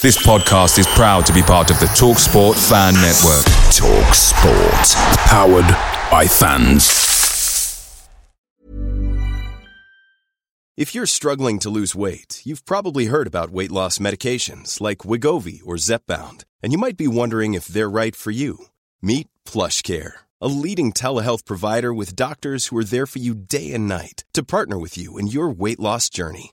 This podcast is proud to be part of the TalkSport Fan Network. TalkSport. Powered by fans. If you're struggling to lose weight, you've probably heard about weight loss medications like Wegovy or Zepbound, and you might be wondering if they're right for you. Meet Plush Care, a leading telehealth provider with doctors who are there for you day and night to partner with you in your weight loss journey.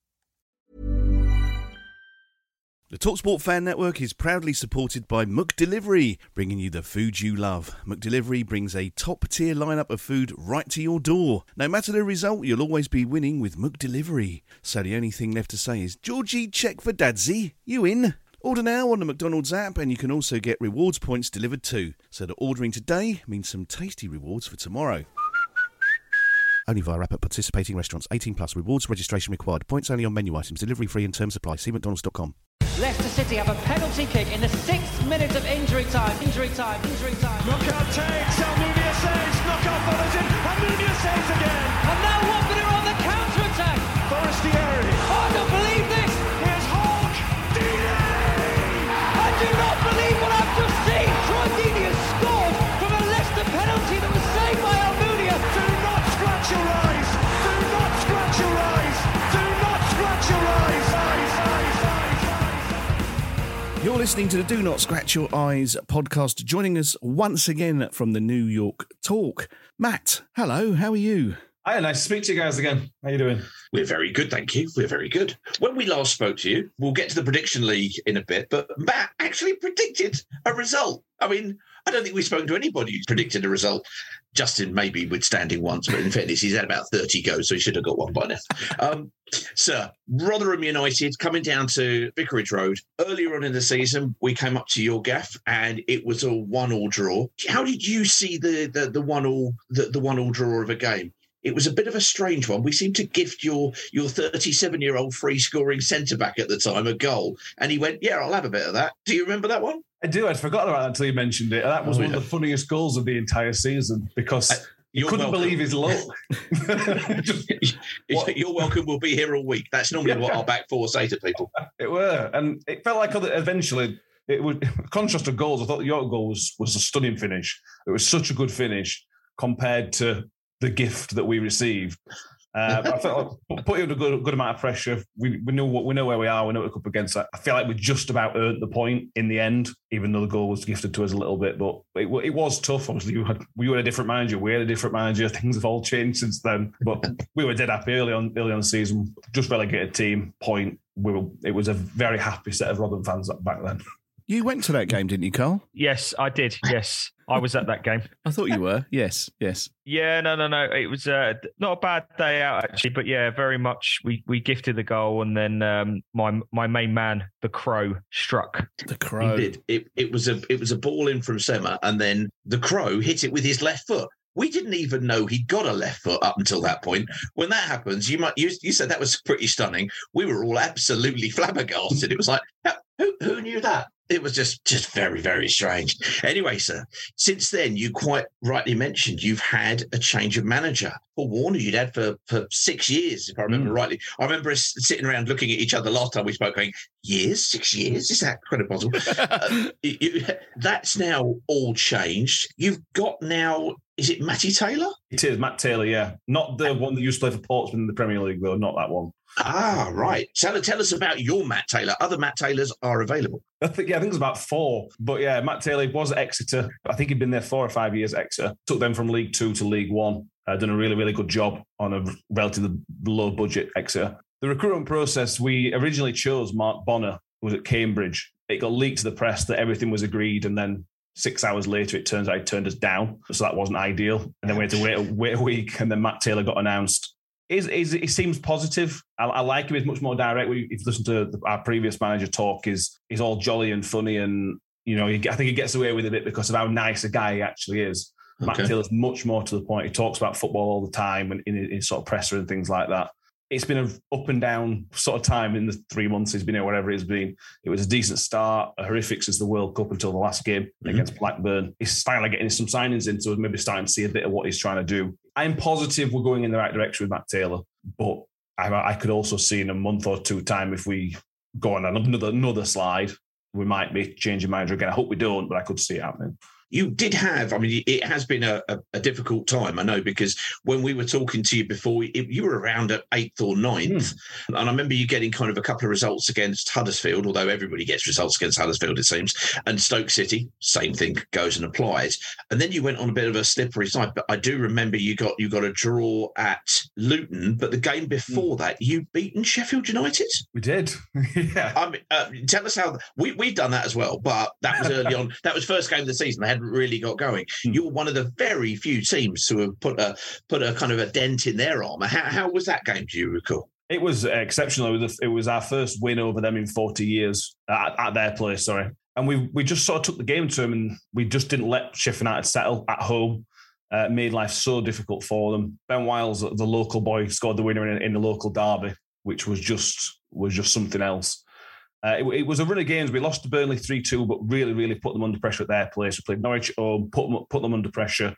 The Talksport Fan Network is proudly supported by McDelivery, bringing you the food you love. McDelivery brings a top tier lineup of food right to your door. No matter the result, you'll always be winning with McDelivery. So the only thing left to say is, Georgie, check for Dadsy. You in? Order now on the McDonald's app, and you can also get rewards points delivered too. So the ordering today means some tasty rewards for tomorrow. Only via app at participating restaurants. 18 plus. Rewards registration required. Points only on menu items. Delivery free and terms apply. See mcdonalds.com. Leicester City have a penalty kick in the sixth minute of injury time. Injury time. Injury time. Knockaert takes. Almunia saves. Knockaert follows in. Almunia saves again. And now Watford are on the counter attack. Forestieri. Oh, I don't believe this. Here's Hogg. Deeney. I do not You're listening to the Do Not Scratch Your Eyes podcast. Joining us once again from the New York Talk, Matt. Hello, how are you? Hi, nice to speak to you guys again. How you doing? We're very good, thank you. We're very good. When we last spoke to you, we'll get to the prediction league in a bit, but Matt actually predicted a result. I mean, I don't think we've spoken to anybody who's predicted a result. Justin maybe withstanding once, but in fairness, he's had about 30 goes, so he should have got one by now. Um, sir, Rotherham United coming down to Vicarage Road. Earlier on in the season, we came up to your gaff and it was a one-all draw. How did you see the the, the one-all the, the one-all draw of a game? it was a bit of a strange one. We seemed to gift your your 37 year old free scoring centre back at the time a goal, and he went, "Yeah, I'll have a bit of that." Do you remember that one? I do. I'd forgotten about that until you mentioned it. That was Oh, one yeah. of the funniest goals of the entire season because uh, you You're couldn't welcome. believe his luck. Just- You're welcome. We'll be here all week. That's normally what our back four say to people. it were, and it felt like other, eventually it would. Contrast of goals, I thought the York goal was was a stunning finish. It was such a good finish compared to the gift that we received. Uh, I felt like put you under a good, good amount of pressure. We, we know what we know where we are. We know what we're up against. I feel like we just about earned the point in the end, even though the goal was gifted to us a little bit. But it, it was tough. Obviously, you had we were a different manager. We had a different manager. Things have all changed since then. But we were dead happy early on early on the season. Just relegated team. Point. We were. It was a very happy set of Rotherham fans back then. You went to that game, didn't you, Carl? Yes, I did. Yes, I was at that game. I thought you were. Yes, yes. Yeah, no, no, no. It was uh, not a bad day out actually, but yeah, very much. We we gifted the goal, and then um, my my main man, the Crow, struck. The He crow. did. It, it was a it was a ball in from Sema, and then the crow hit it with his left foot. We didn't even know he'd got a left foot up until that point. When that happens, you might you, you said that was pretty stunning. We were all absolutely flabbergasted. It was like, who who knew that? It was just just very very strange. Anyway, sir, since then you quite rightly mentioned you've had a change of manager. Paul Warne, you'd had for for six years, if I remember rightly. I remember us sitting around looking at each other last time we spoke, going, "Years, six years? Is that kind of possible?" Uh, you- you- that's now all changed. You've got now. Is it Matty Taylor? It is Matt Taylor, yeah, not the one that used to play for Portsmouth in the Premier League though. Not that one. Ah, right. Tell, tell us about your Matt Taylor. Other Matt Taylors are available. I think yeah, I think it was about four. But yeah, Matt Taylor was at Exeter. I think he'd been there four or five years. at Exeter took them from League Two to League One. Uh, done a really really good job on a relatively low budget Exeter. The recruitment process we originally chose Mark Bonner who was at Cambridge. It got leaked to the press that everything was agreed, and then six hours later it turns out he turned us down. So that wasn't ideal. And then we had to wait a, wait a week, and then Matt Taylor got announced. Is is he seems positive. I, I like him. He's much more direct. We, if you listen to the, our previous manager talk, is he's all jolly and funny, and you know, he, I think he gets away with it a bit because of how nice a guy he actually is. Matt Okay. Taylor's much more to the point. He talks about football all the time and in his sort of presser and things like that. it's been an up and down sort of time in the three months he's been here, whatever it's been. It was a decent start, a horrific since the World Cup until the last game mm-hmm. against Blackburn. He's finally getting some signings in, so maybe starting to see a bit of what he's trying to do. I'm positive we're going in the right direction with Matt Taylor, but I, I could also see in a month or two time if we go on another another slide, we might be changing manager again. I hope we don't, but I could see it happening you did have, I mean, it has been a, a, a, difficult time, I know, because when we were talking to you before, it, you were around at eighth or ninth. Mm. And I remember you getting kind of a couple of results against Huddersfield, although everybody gets results against Huddersfield, it seems. And Stoke City, same thing goes and applies. And then you went on a bit of a slippery side. But I do remember you got you got a draw at Luton, but the game before mm. that, you beaten Sheffield United. We did. yeah. I mean, uh, tell us how we, we've done that as well, but that was early on. That was first game of the season. They had hadn't really got going. Mm. You're one of the very few teams to have put a put a kind of a dent in their armour. How, how was that game? Do you recall? It was exceptional. It was, it was our first win over them in 40 years at, at their place. Sorry, and we we just sort of took the game to them, and we just didn't let Sheffield United settle at home. Uh, made life so difficult for them. Ben Wiles, the local boy, scored the winner in, in the local derby, which was just was just something else. Uh, it, it, was a run of games. We lost to Burnley 3 2, but really, really put them under pressure at their place. We played Norwich home, put them, put them under pressure.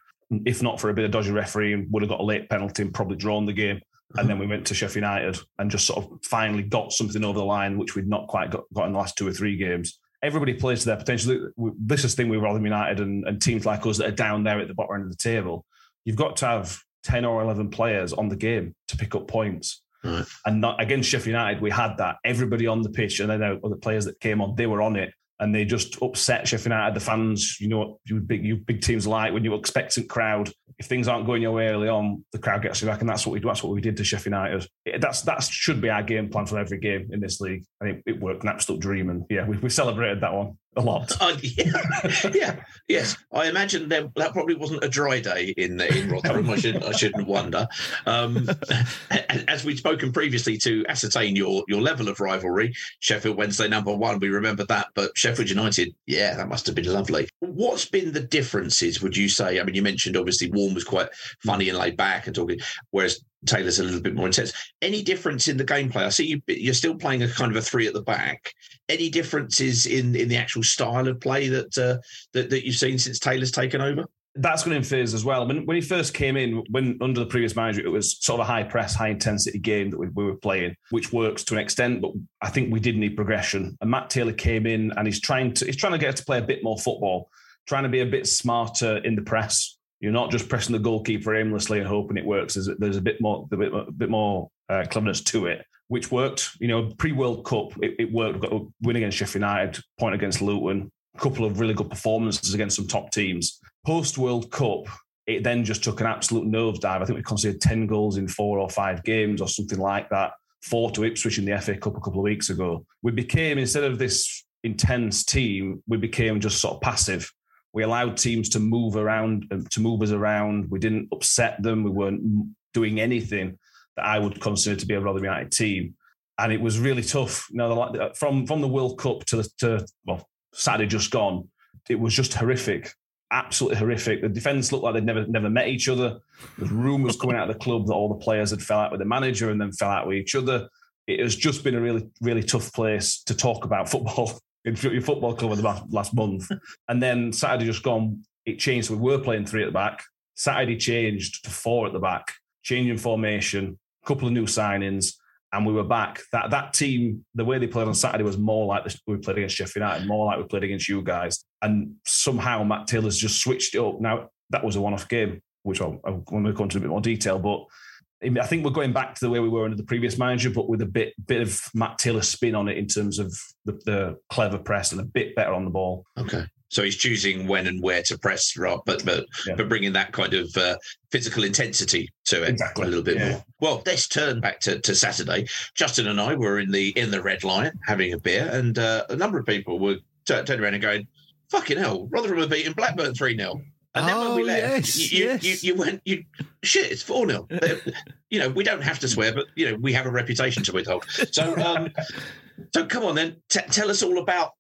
If not for a bit of dodgy refereeing, would have got a late penalty and probably drawn the game. And then we went to Sheffield United and just sort of finally got something over the line, which we'd not quite got, got in the last two or three games. Everybody plays to their potential. This is the thing with Rotherham United and, and teams like us that are down there at the bottom end of the table. You've got to have 10 or 11 players on the game to pick up points. Right. And not against Sheffield United, we had that. Everybody on the pitch, and then the other players that came on, they were on it, and they just upset Sheffield United. The fans, you know you big you big teams like when you expectant crowd. If things aren't going your way early on, the crowd gets you back, and that's what we. That's what we did to Sheffield United. That's that should be our game plan for every game in this league. I think it, it worked an absolute dream, and yeah, we, we celebrated that one a lot. Uh, yeah. yeah, yes. I imagine that that probably wasn't a dry day in the in Rotherham. I shouldn't I shouldn't wonder. Um, as we'd spoken previously to ascertain your your level of rivalry, Sheffield Wednesday number one. We remember that, but Sheffield United, yeah, that must have been lovely. What's been the differences? Would you say? I mean, you mentioned obviously Warne was quite funny and laid back and talking, whereas Taylor's a little bit more intense. Any difference in the gameplay? I see you, you're still playing a kind of a three at the back. Any differences in in the actual style of play that uh, that, that you've seen since Taylor's taken over? That's going to phase as well. When when he first came in, when under the previous manager, it was sort of a high press, high intensity game that we, we were playing, which works to an extent. But I think we did need progression. And Matt Taylor came in and he's trying to he's trying to get us to play a bit more football, trying to be a bit smarter in the press you're not just pressing the goalkeeper aimlessly and hoping it works. There's, there's a bit more, a bit, a bit more uh, cleverness to it, which worked. You know, pre World Cup, it, it worked. Got a win against Sheffield United, point against Luton, a couple of really good performances against some top teams. Post World Cup, it then just took an absolute nosedive. I think we conceded 10 goals in four or five games or something like that. Four to Ipswich in the FA Cup a couple of weeks ago. We became, instead of this intense team, we became just sort of passive. We allowed teams to move around, uh, to move us around. We didn't upset them. We weren't doing anything that I would consider to be a Rotherham United team. And it was really tough. You know, uh, from from the World Cup to the to well Saturday just gone, it was just horrific, absolutely horrific. The defence looked like they'd never never met each other. There's rumours coming out of the club that all the players had fell out with the manager and then fell out with each other. It has just been a really really tough place to talk about football your football club in the last, last month. and then Saturday just gone, it changed. We were playing three at the back. Saturday changed to four at the back, changing formation, a couple of new signings, and we were back. That that team, the way they played on Saturday was more like we played against Sheffield United, more like we played against you guys. And somehow Matt Taylor's just switched it up. Now that was a one-off game, which I'll, I'll going to go into a bit more detail, but I think we're going back to the way we were under the previous manager, but with a bit bit of Matt Taylor spin on it in terms of the, the clever press and a bit better on the ball. Okay. So he's choosing when and where to press, right? But but yeah. but bringing that kind of uh, physical intensity to it exactly. a little bit yeah. more. Well, let's turn back to, to Saturday. Justin and I were in the in the Red Lion having a beer, and uh, a number of people were t- turning around and going, "Fucking hell, Rotherham are beating Blackburn three 0 and then oh, when we left, yes, you, yes. You, you, went, you shit, it's 4 0. you know, we don't have to swear, but, you know, we have a reputation to withhold. So, um, so come on then, t- tell us all about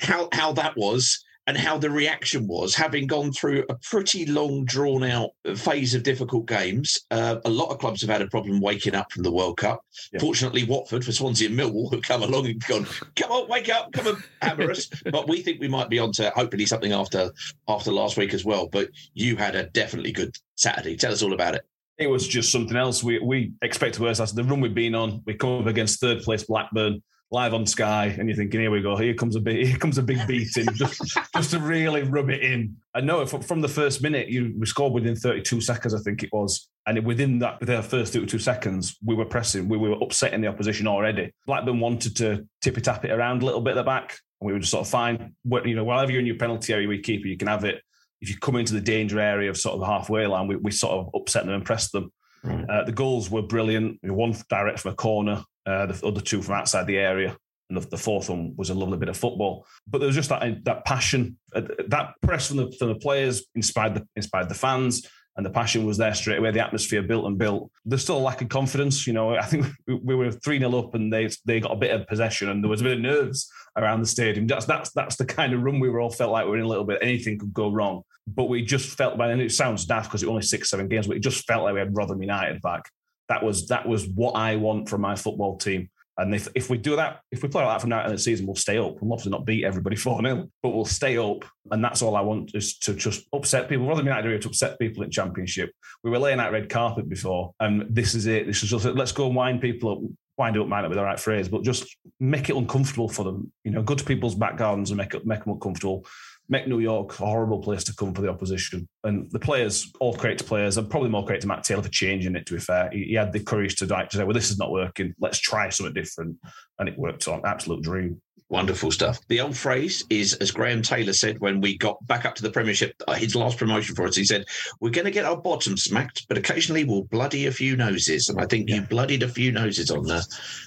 how how that was and how the reaction was, having gone through a pretty long, drawn out phase of difficult games. Uh, a lot of clubs have had a problem waking up from the World Cup. Yeah. Fortunately, Watford for Swansea and Millwall have come along and gone, come on, wake up, come and hammer us. but we think we might be on to hopefully something after after last week as well. But you had a definitely good Saturday. Tell us all about it. It was just something else. We we expect worse. That's the run we've been on. We come up against third place Blackburn live on Sky, and you're thinking, here we go. Here comes a big, here comes a big beating, just, just to really rub it in. I know from, from the first minute, you we scored within 32 seconds, I think it was, and within that, the first 32 seconds, we were pressing, we were upsetting the opposition already. Blackburn wanted to tippy tap it around a little bit at the back, and we were just sort of fine. You know, wherever you're in your penalty area, we keep it, you can have it. If you come into the danger area of sort of the halfway line, we, we sort of upset them and pressed them. Uh, the goals were brilliant. One direct from a corner, uh, the other two from outside the area, and the, fourth one was a lovely bit of football. But there was just that that passion, uh, that press from the from the players inspired the inspired the fans, and the passion was there straight away. The atmosphere built and built. There's still a lack of confidence. You know, I think we were three 0 up, and they they got a bit of possession, and there was a bit of nerves around the stadium. That's that's that's the kind of room we were all felt like we were in a little bit. Anything could go wrong, but we just felt and it sounds daft because it was only six seven games, but it just felt like we had Rotherham United back. That was that was what I want from my football team. And if, if we do that, if we play like that from now to the season, we'll stay up. We'll obviously not beat everybody 4 0, but we'll stay up. And that's all I want is to just upset people. Rotherham United to upset people in Championship. We were laying out red carpet before, and this is it. This is just let's go and wind people up. Wind up might not be the right phrase, but just make it uncomfortable for them. You know, go to people's back gardens and make it make them uncomfortable make New York a horrible place to come for the opposition. And the players, all credit to players, and probably more credit to Matt Taylor for changing it, to be fair. He, he had the courage to, to say, well, this is not working. Let's try something different. And it worked on. Absolute dream. Wonderful stuff. The old phrase is, as Graham Taylor said when we got back up to the Premiership, uh, his last promotion for us, he said, We're going to get our bottom smacked, but occasionally we'll bloody a few noses. And I think yeah. you bloodied a few noses on uh,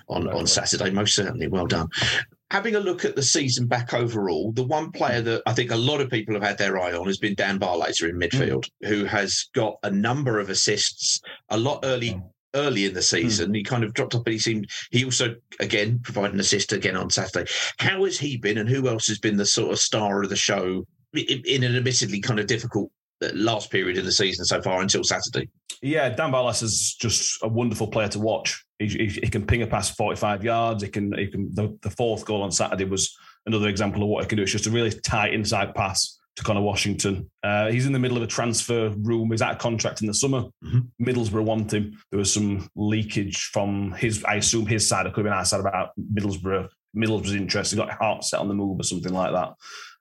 on, on Saturday, most certainly. Well done having a look at the season back overall, the one player that I think a lot of people have had their eye on has been Dan Barlaser in midfield, mm. who has got a number of assists a lot early. Early in the season, mm. he kind of dropped off, but he seemed he also again provided an assist again on Saturday. How has he been, and who else has been the sort of star of the show in, in an admittedly kind of difficult uh, last period in the season so far until Saturday? Yeah, Dan Barlaser is just a wonderful player to watch. He, he, he, can ping a pass 45 yards. He can, he can. The, the, fourth goal on Saturday was another example of what he can do. It's just a really tight inside pass to Conor Washington. Uh, he's in the middle of a transfer room. He's out of contract in the summer. Mm-hmm. Middlesbrough want him. There was some leakage from his, I assume his side. It could have been our side about Middlesbrough. Middlesbrough's interest. He got heart set on the move or something like that.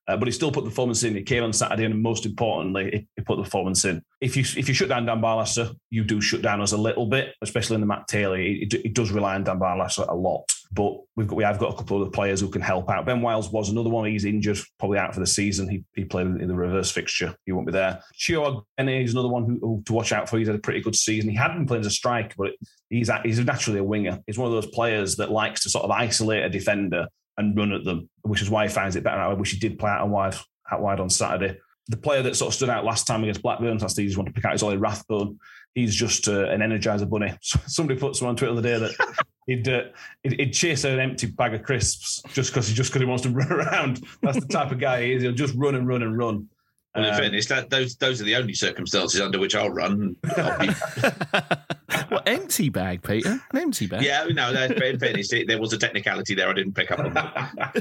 Uh, but he still put the performance in. He came on Saturday, and most importantly, he, put the performance in. If you if you shut down Dan Barlaser, you do shut down us a little bit, especially in the Matt Taylor. He does rely on Dan Barlaser a lot. But we've got we have got a couple of players who can help out. Ben Wiles was another one. He's injured, probably out for the season. He, he played in the reverse fixture. He won't be there. Chio is another one who, who, to watch out for. He's had a pretty good season. He had been playing as a striker, but he's he's naturally a winger. He's one of those players that likes to sort of isolate a defender and run at them, which is why he finds it better. I wish he did play out wide out wide on Saturday. The player that sort of stood out last time against Blackburn, that's the easiest one to pick out, is Ollie Rathbone. He's just uh, an energizer bunny. Somebody put someone on Twitter the other day that he'd, uh, he'd, he'd chase an empty bag of crisps just because he just because he wants to run around. That's the type of guy he is. He'll just run and run and run. Well, in um, fairness, that those those are the only circumstances under which I'll run. I'll be... what empty bag, Peter? An empty bag? Yeah, no. In fairness, there was a technicality there I didn't pick up on.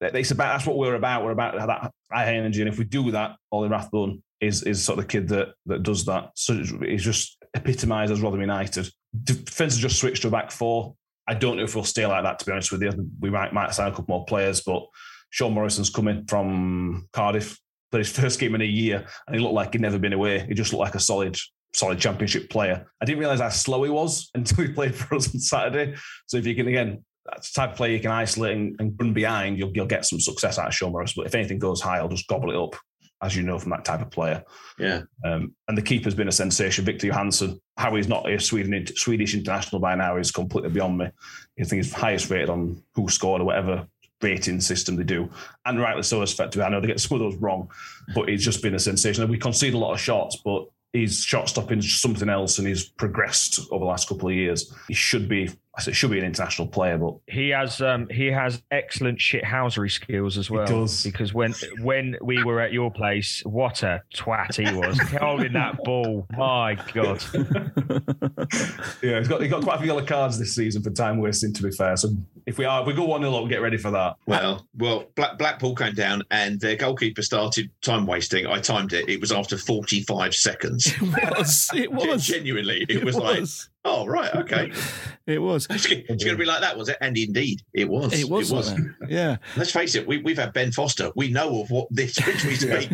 it's about that's what we're about. We're about that high energy, and if we do that, Ollie Rathbone is is sort of the kid that that does that. So he's just epitomised as Rotherham United. Defence has just switched to a back four. I don't know if we'll stay like that. To be honest with you, we might might sign a couple more players, but Sean Morrison's coming from Cardiff, played his first game in a year, and he looked like he'd never been away. He just looked like a solid, solid championship player. I didn't realise how slow he was until he played for us on Saturday. So if you can again, that's the type of player you can isolate and, and run behind, you'll, you'll get some success out of Sean Morris. But if anything goes high, I'll just gobble it up, as you know from that type of player. Yeah. Um, and the keeper's been a sensation, Victor Johansson. How he's not a Sweden, Swedish international by now is completely beyond me. I think he's highest rated on who scored or whatever rating system they do, and rightly so. Effectively, I know they get some of those wrong, but it's just been a sensation. We concede a lot of shots, but his shot stopping is something else, and he's progressed over the last couple of years. He should be, I said, should be an international player, but He has um, he has excellent shithousery skills as well. does. Because when when we were at your place, what a twat he was holding that ball. My God. yeah, he's got he got quite a few yellow cards this season for time wasting. To be fair, so if we are if we go one 0 up, we'll get ready for that. Well, well, Black, Blackpool came down and their goalkeeper started time wasting. I timed it. It was after 45 seconds. It was. It was. Genuinely, it, It was, like, was. Oh, right, okay. It was. It's, going to be like that, was it? And indeed, it was. It was. like that. Yeah. Let's face it, we, we've had Ben Foster. We know of what this which we speak.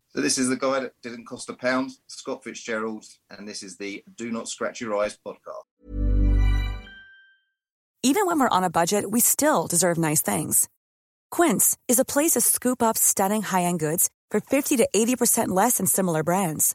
So this is the guy that didn't cost a pound, Scott Fitzgerald, and this is the Do Not Scratch Your Eyes podcast. Even when we're on a budget, we still deserve nice things. Quince is a place to scoop up stunning high-end goods for 50 to 80% less than similar brands.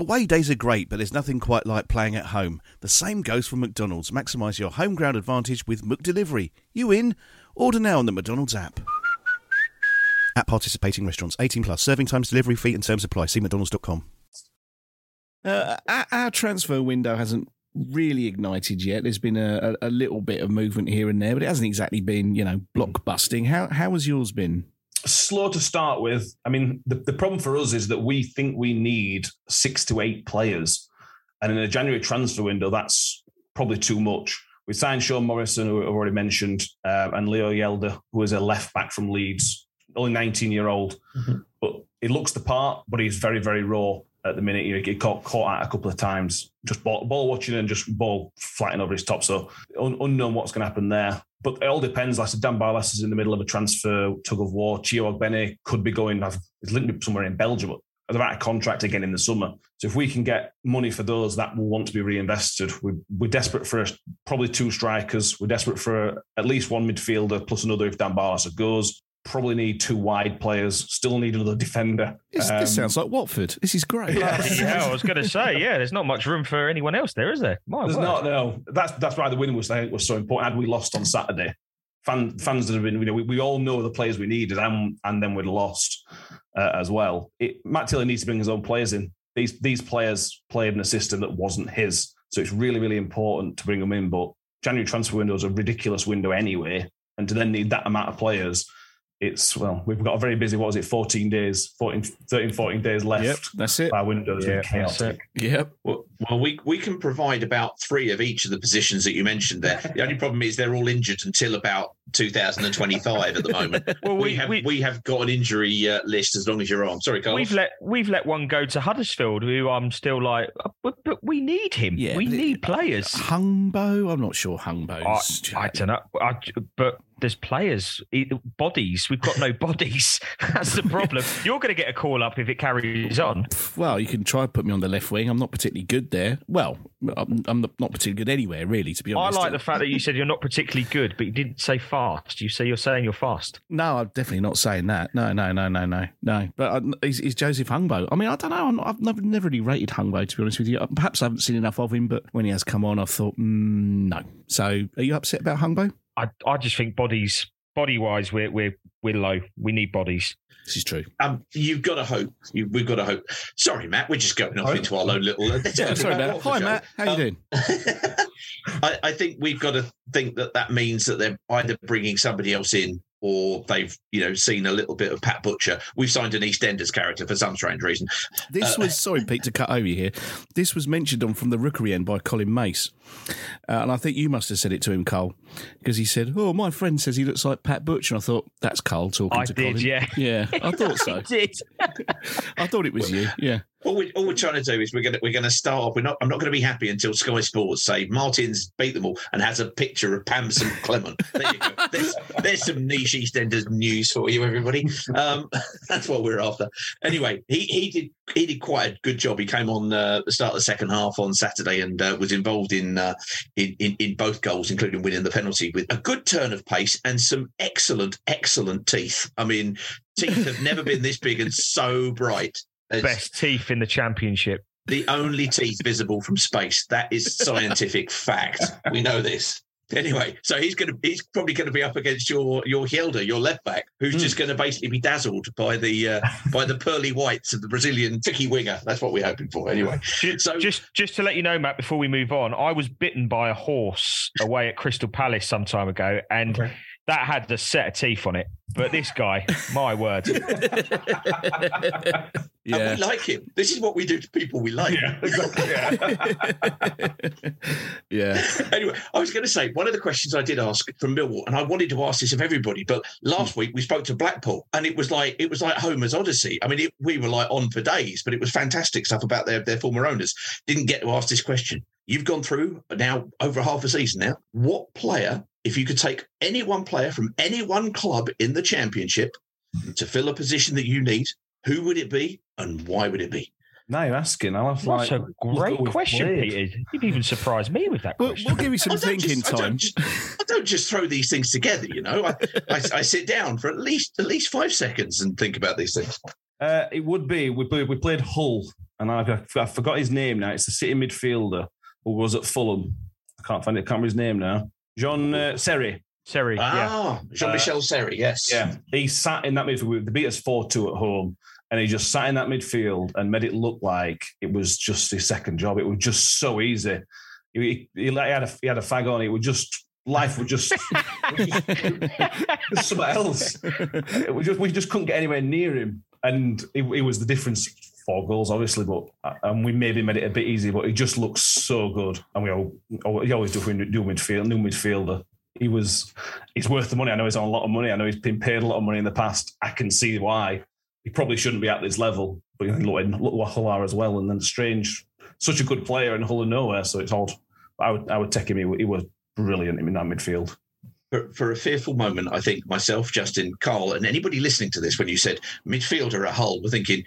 Away days are great, but there's nothing quite like playing at home. The same goes for McDonald's. Maximise your home ground advantage with McDelivery. You in? Order now on the McDonald's app. At participating restaurants, 18 plus. Serving times, delivery fee, and terms apply. See McDonald's.com. Uh, our, transfer window hasn't really ignited yet. There's been a, a, a little bit of movement here and there, but it hasn't exactly been, you know, blockbusting. How how has yours been? Slow to start with. I mean, the, the problem for us is that we think we need six to eight players. And in a January transfer window, that's probably too much. We signed Sean Morrison, who I've already mentioned, uh, and Leo Hjelde, who is a left back from Leeds, only 19 year old. But he looks the part, but he's very, very raw at the minute. He get caught, caught out a couple of times, just ball, ball watching and just ball flying over his top. So un, unknown what's going to happen there. But it all depends. Like I said, Dan Barlaser is in the middle of a transfer tug of war. Chio Ogbene could be going, I've, linked up somewhere in Belgium, but they're out of contract again in the summer. So if we can get money for those, that will want to be reinvested. We, we're desperate for probably two strikers. We're desperate for at least one midfielder plus another if Dan Barlaser goes. Probably need two wide players. Still need another defender. This, Um, this sounds like Watford. This is great. yeah, I was going to say, yeah, there's not much room for anyone else there, is there? My There's word. not no. That's that's why the win was I think, was so important. Had we lost on Saturday, fan, fans that have been, you know, we, we all know the players we needed, and and then we'd lost uh, as well. It, Matt Taylor needs to bring his own players in. These these players played in a system that wasn't his, so it's really really important to bring them in. But January transfer window is a ridiculous window anyway, and to then need that amount of players. It's well, we've got a very busy. What was it? 14 days, 14, 13, 14 days left. Yep, that's it. Our window has Yeah, been that's chaotic. Yep. Well, well, we we can provide about three of each of the positions that you mentioned there. The only problem is they're all injured until about 2025 at the moment. Well, we, we- have we- we have got an injury uh, list as long as you're on. Sorry, Carl. We've let we've let one go to Huddersfield, who I'm still like, "Uh, but, but we need him. Yeah, we but it- need players. Hungbo? I'm not sure I, Hungbo's. I don't know, I, but there's players, bodies. We've got no bodies. That's the problem. You're going to get a call up if it carries on. Well, you can try and put me on the left wing. I'm not particularly good there. Well, I'm, I'm not not particularly good anywhere, really, to be honest, I like the fact that you said you're not particularly good, but you didn't say fast. You say you're saying you're fast. No, I'm definitely not saying that. No, no, no, no, no, no. But uh, is, is Joseph Hungbo? I mean, I don't know. I'm not, I've never, never really rated Hungbo, to be honest with you. Perhaps I haven't seen enough of him, but when he has come on, I've thought, mm, no. So, are you upset about Hungbo? I, I just think bodies, body wise, we're we're we're low. We need bodies. This is true. Um, you've got to hope. You, we've got to hope. Sorry, Matt. We're just going off Oh. into our own little. Yeah, sorry, Matt. Hi, show. Matt. How you Um, doing? I, I think we've got to think that that means that they're either bringing somebody else in or they've, you know, seen a little bit of Pat Butcher. We've signed an EastEnders character for some strange reason. This Uh, was sorry, Pete, to cut over you here. This was mentioned on from the Rookery end by Colin Mace, uh, and I think you must have said it to him, Cole, because he said, "Oh, my friend says he looks like Pat Butcher." And I thought that's Cole talking I to did, Colin. yeah. yeah, I thought so. I did. I thought it was you. Yeah, All, we, all we're trying to do is we're going to we're going to start off. We're not. I'm not going to be happy until Sky Sports say Martin's beat them all and has a picture of Pam St Clement. There you go. There's, there's some niche EastEnders news for you, everybody. Um, that's what we're after. Anyway, he he did he did quite a good job. He came on uh, the start of the second half on Saturday and uh, was involved in, uh, in in in both goals, including winning the penalty with a good turn of pace and some excellent excellent teeth. I mean, teeth have never been this big and so bright. It's Best teeth in the championship. the only teeth visible from space. That is scientific fact. We know this. Anyway, so he's going to he's probably going to be up against your your Hjelde, your left back, who's just going to basically be dazzled by the uh, by the pearly whites of the Brazilian tricky winger. That's what we're hoping for. Anyway, Just, just just to let you know, Matt, before we move on, I was bitten by a horse away at Crystal Palace some time ago, and that had a set of teeth on it. But this guy, my word, and we like him. This is what we do to people we like. yeah. anyway, I was going to say one of the questions I did ask from Millwall, and I wanted to ask this of everybody, but last week we spoke to Blackpool, and it was like it was like Homer's Odyssey. I mean, it, we were like on for days, but it was fantastic stuff about their their former owners. Didn't get to ask this question. You've gone through now over half a season now. What player, if you could take any one player from any one club in the championship to fill a position that you need, who would it be, and why would it be? Now you're asking. I'll have to that's like, a great at what we've question, played. Peter. You've even surprised me with that We'll, question. we'll give you some thinking just- I time. don't just- I don't just throw these things together, you know. I, I, I sit down for at least at least five seconds and think about these things. Uh, it would be we played, we played Hull, and I've, I forgot his name now. It's the City midfielder who was at Fulham. I can't find it. Can't remember his name now. John uh, Seri. Seri, Ah, Jean Michel Seri, yes. Yeah, he sat in that midfield. They beat us four two at home, and he just sat in that midfield and made it look like it was just his second job. It was just so easy. He, he, he had a he had a fag on. It was just life was just, just something else. It was just, we just couldn't get anywhere near him, and it, it was the difference. Four goals, obviously, but uh, and we maybe made it a bit easy. But he just looks so good, and we all, he always do do midfield, new midfielder. He was he's worth the money. I know he's on a lot of money. I know he's been paid a lot of money in the past. I can see why he probably shouldn't be at this level. But you look at look are as well, and then Strange, such a good player in Hull and nowhere. So it's odd. I would I would take him. He, he was brilliant in that midfield. For, for a fearful moment, I think myself, Justin, Carl, and anybody listening to this, when you said midfielder at Hull, were thinking,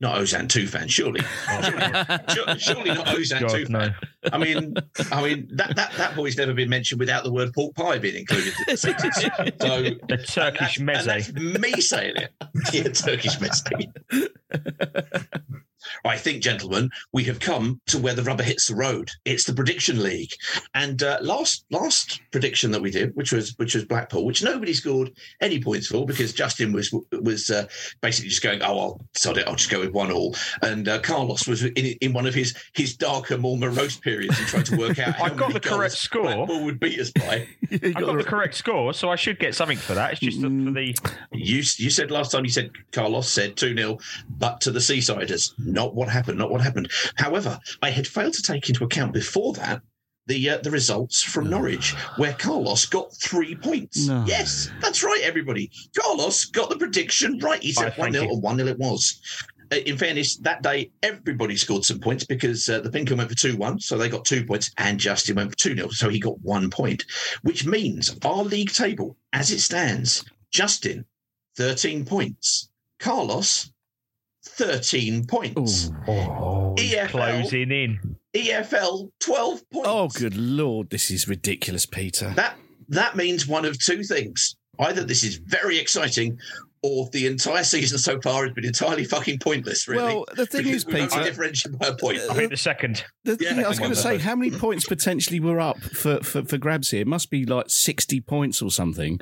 not Ozan Tufan, surely, surely, surely not Ozan God, Tufan. no. I mean, I mean that, that that boy's never been mentioned without the word pork pie being included. in the sentence. So The Turkish and that's meze. me saying it. Yeah, Turkish meze. I think, gentlemen, we have come to where the rubber hits the road. It's the prediction league, and uh, last last prediction that we did, which was which was Blackpool, which nobody scored any points for because Justin was was uh, basically just going, "Oh, I'll sod it, I'll just go with one all," and uh, Carlos was in, in one of his his darker, more morose periods and trying to work out. How I got many the correct score. Blackpool would beat us by. I got the correct score, so I should get something for that. It's just that for the You you said last time you said Carlos said 2 0, but to the Seasiders. Not what happened, not what happened. However, I had failed to take into account before that the uh, the results from Norwich, where Carlos got three points. No. Yes, that's right, everybody. Carlos got the prediction right. He said 1 thank 0 you. and 1 0 it was. Uh, In fairness, that day everybody scored some points because uh, the Pinker went for 2 1, so they got two points, and Justin went for 2 0, so he got one point, which means our league table, as it stands, Justin, 13 points, Carlos, 13 points, oh, oh EFL. closing in. EFL, 12 points. Oh, good lord, this is ridiculous, Peter. That, that means one of two things. Either this is very exciting, or the entire season so far has been entirely fucking pointless, really. Well, the thing is, we've Peter- differentiated by a point. I think the second. The Yeah, thing I was going to say, Pepper. how many points potentially were up for, for, for grabs here? It must be like 60 points or something.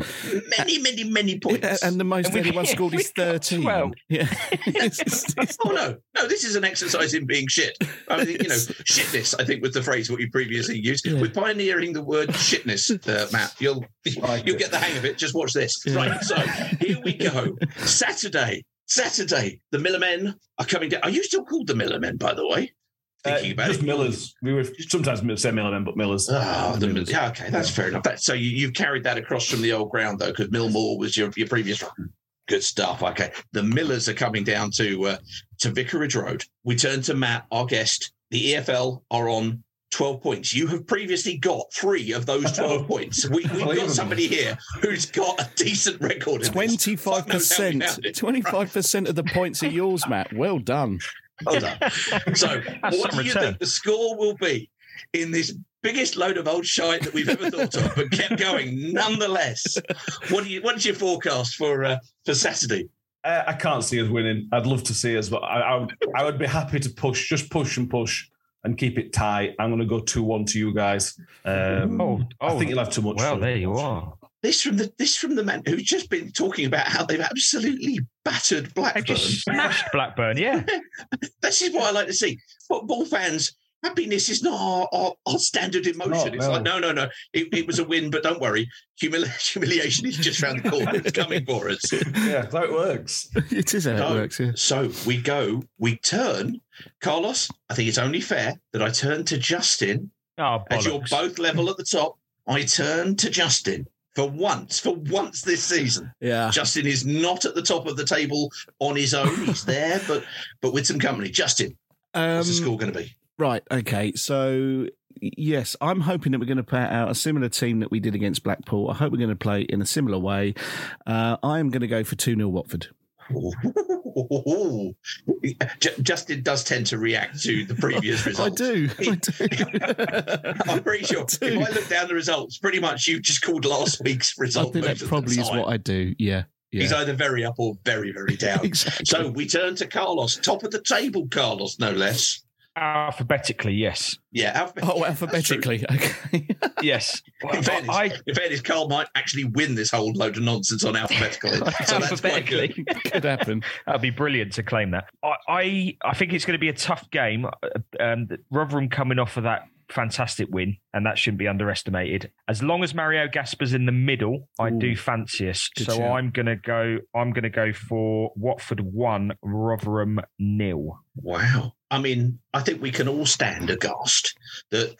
many, many, many points. And the most And we- anyone scored is we got 13. 12. Yeah. It's- it's- oh no, no! This is an exercise in being shit. I mean, you know, shitness. I think was the phrase what you previously used. Yeah. With pioneering the word shitness, uh, Matt, you'll you'll get the hang of it. Just watch this. Right. So here we go. Saturday, Saturday. The Miller Men are coming down. Are you still called the Miller Men, by the way? Thinking Uh, about just it. Millers. We were sometimes say Millermen, but Millers. Ah, the, Millers. yeah, okay, that's fair enough. That, so you, you've carried that across from the old ground though, because Millmoor was your, your previous. Good stuff. Okay, the Millers are coming down to uh, to Vicarage Road. We turn to Matt, our guest. The EFL are on 12 points. You have previously got three of those 12 points. We, we've got somebody here who's got a decent record. in. Twenty-five Fuck knows how we percent. found it. Twenty-five percent of the points are yours, Matt. Well done. Well done. So, That's what some do you return. think the score will be in this biggest load of old shite that we've ever thought of, but kept going nonetheless? What do you? What's your forecast for uh, for Saturday? Uh, I can't see us winning. I'd love to see us, but I, I, would, I would be happy to push, just push and push and keep it tight. I'm going to go 2 1 to you guys. Um, Oh, I oh, think you'll have too much. Well, fun. there you are. This from the this from the man who's just been talking about how they've absolutely battered They Blackburn. just smashed Blackburn. Yeah. this is what I like to see. Football fans, happiness is not our, our, our standard emotion. No, it's no. like, no, no, no. It, it was a win, but don't worry. Humili- humiliation is just around the corner. It's coming for us. Yeah, that's how it works. it is how it works. Yeah. So we go, we turn. Carlos, I think it's only fair that I turn to Justin. Oh, As you're both level at the top, I turn to Justin. For once, for once this season, Yeah. Justin is not at the top of the table on his own. He's there, but but with some company. Justin, Um, what's the score going to be? Right. Okay. So yes, I'm hoping that we're going to play out a similar team that we did against Blackpool. I hope we're going to play in a similar way. Uh, I am going to go for two 0 Watford. Justin does tend to react to the previous I results. do. I do. I'm pretty sure if. I look down the results, pretty much you just called last week's I result. that probably is what I do. Yeah. Yeah. He's either very up or very, very down. Exactly. So we turn to Carlos, top of the table, Carlos, no less. Alphabetically, yes. Yeah, alphabet- Oh, alphabetically. Okay. Yes. In fairness, I, in fairness, Carl might actually win this whole load of nonsense on alphabetical. so that's alphabetically. good. Could happen. That'd be brilliant to claim that. I, I, I think it's going to be a tough game. Um, Rotherham coming off of that fantastic win, and that shouldn't be underestimated. As long as Mario Gaspar's in the middle, I Ooh, do fancy us. So shout. I'm going to go. I'm going to go for Watford one, Rotherham nil. Wow. I mean, I think we can all stand aghast that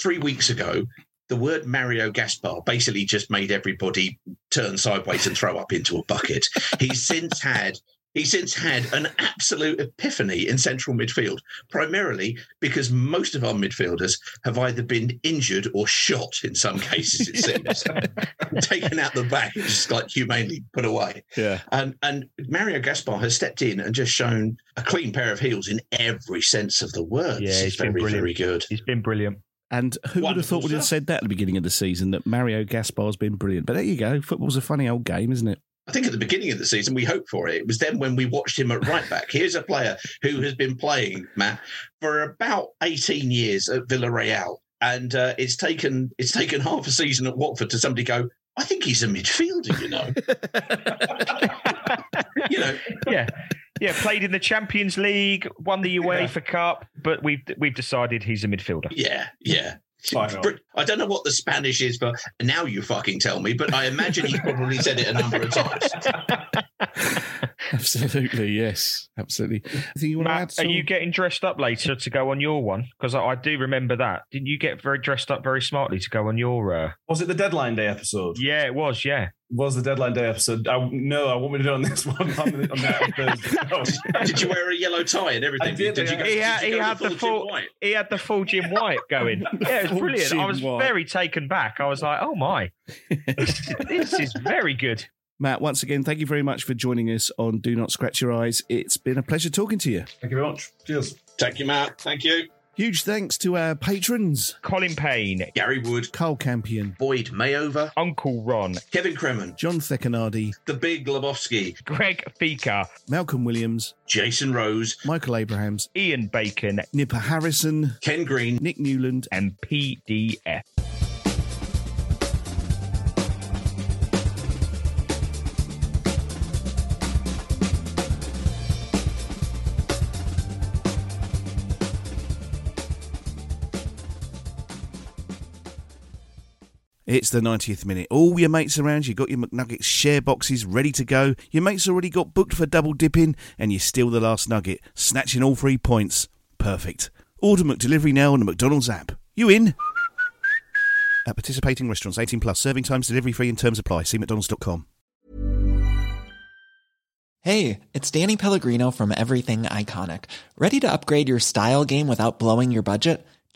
three weeks ago, the word Mario Gaspar basically just made everybody turn sideways and throw up into a bucket. He's since had. He's since had an absolute epiphany in central midfield, primarily because most of our midfielders have either been injured or shot in some cases, it seems. Taken out the back and just like humanely put away. Yeah. And and Mario Gaspar has stepped in and just shown a clean pair of heels in every sense of the word. Yeah, This he's is been very, brilliant. very good. He's been brilliant. And who would have thought we'd have said that at the beginning of the season that Mario Gaspar's been brilliant? But there you go. Football's a funny old game, isn't it? I think at the beginning of the season we hoped for it. It was then when we watched him at right back. Here's a player who has been playing, Matt, for about 18 years at Villarreal. And uh, it's taken it's taken half a season at Watford to somebody go, I think he's a midfielder, you know. you know, Yeah. Yeah, played in the Champions League, won the UEFA Cup, but we've we've decided he's a midfielder. Yeah, yeah. Why I don't know what the Spanish is, but now you fucking tell me. But I imagine he's probably said it a number of times. Absolutely, yes. Absolutely. I you want to add Matt, are you getting dressed up later to go on your one? Because I, I do remember that. Didn't you get very dressed up very smartly to go on your? Uh... Was it the deadline day episode? Yeah, it was. Yeah. Was the deadline day episode? I, no, I want me to do it on this one. On, the, on that Thursday. Did you wear a yellow tie and everything? I did, you yeah. go, He did had, you he had the Jim full he had the full Jim White going. Yeah, it was Full brilliant. I was White. very taken back. I was like, oh my, this, this is very good. Matt, once again, thank you very much for joining us on Do Not Scratch Your Eyes. It's been a pleasure talking to you. Thank you very much. Cheers. Thank you, Matt. Thank you. Huge thanks to our patrons. Colin Payne, Gary Wood, Carl Campion, Boyd Mayover, Uncle Ron, Kevin Kremen, John Thekanardi, the Big Lebowski, Greg Fika, Malcolm Williams, Jason Rose, Michael Abrahams, Ian Bacon, Nipper Harrison, Ken Green, Nick Newland, and PDF. It's the 90th minute. All your mates around, you got your McNuggets share boxes ready to go. Your mates already got booked for double dipping, and you steal the last nugget, snatching all three points. Perfect. Order McDelivery now on the McDonald's app. You in? At participating restaurants, 18 plus, serving times, delivery free, and terms apply. See McDonald's.com. Hey, it's Danny Pellegrino from Everything Iconic. Ready to upgrade your style game without blowing your budget?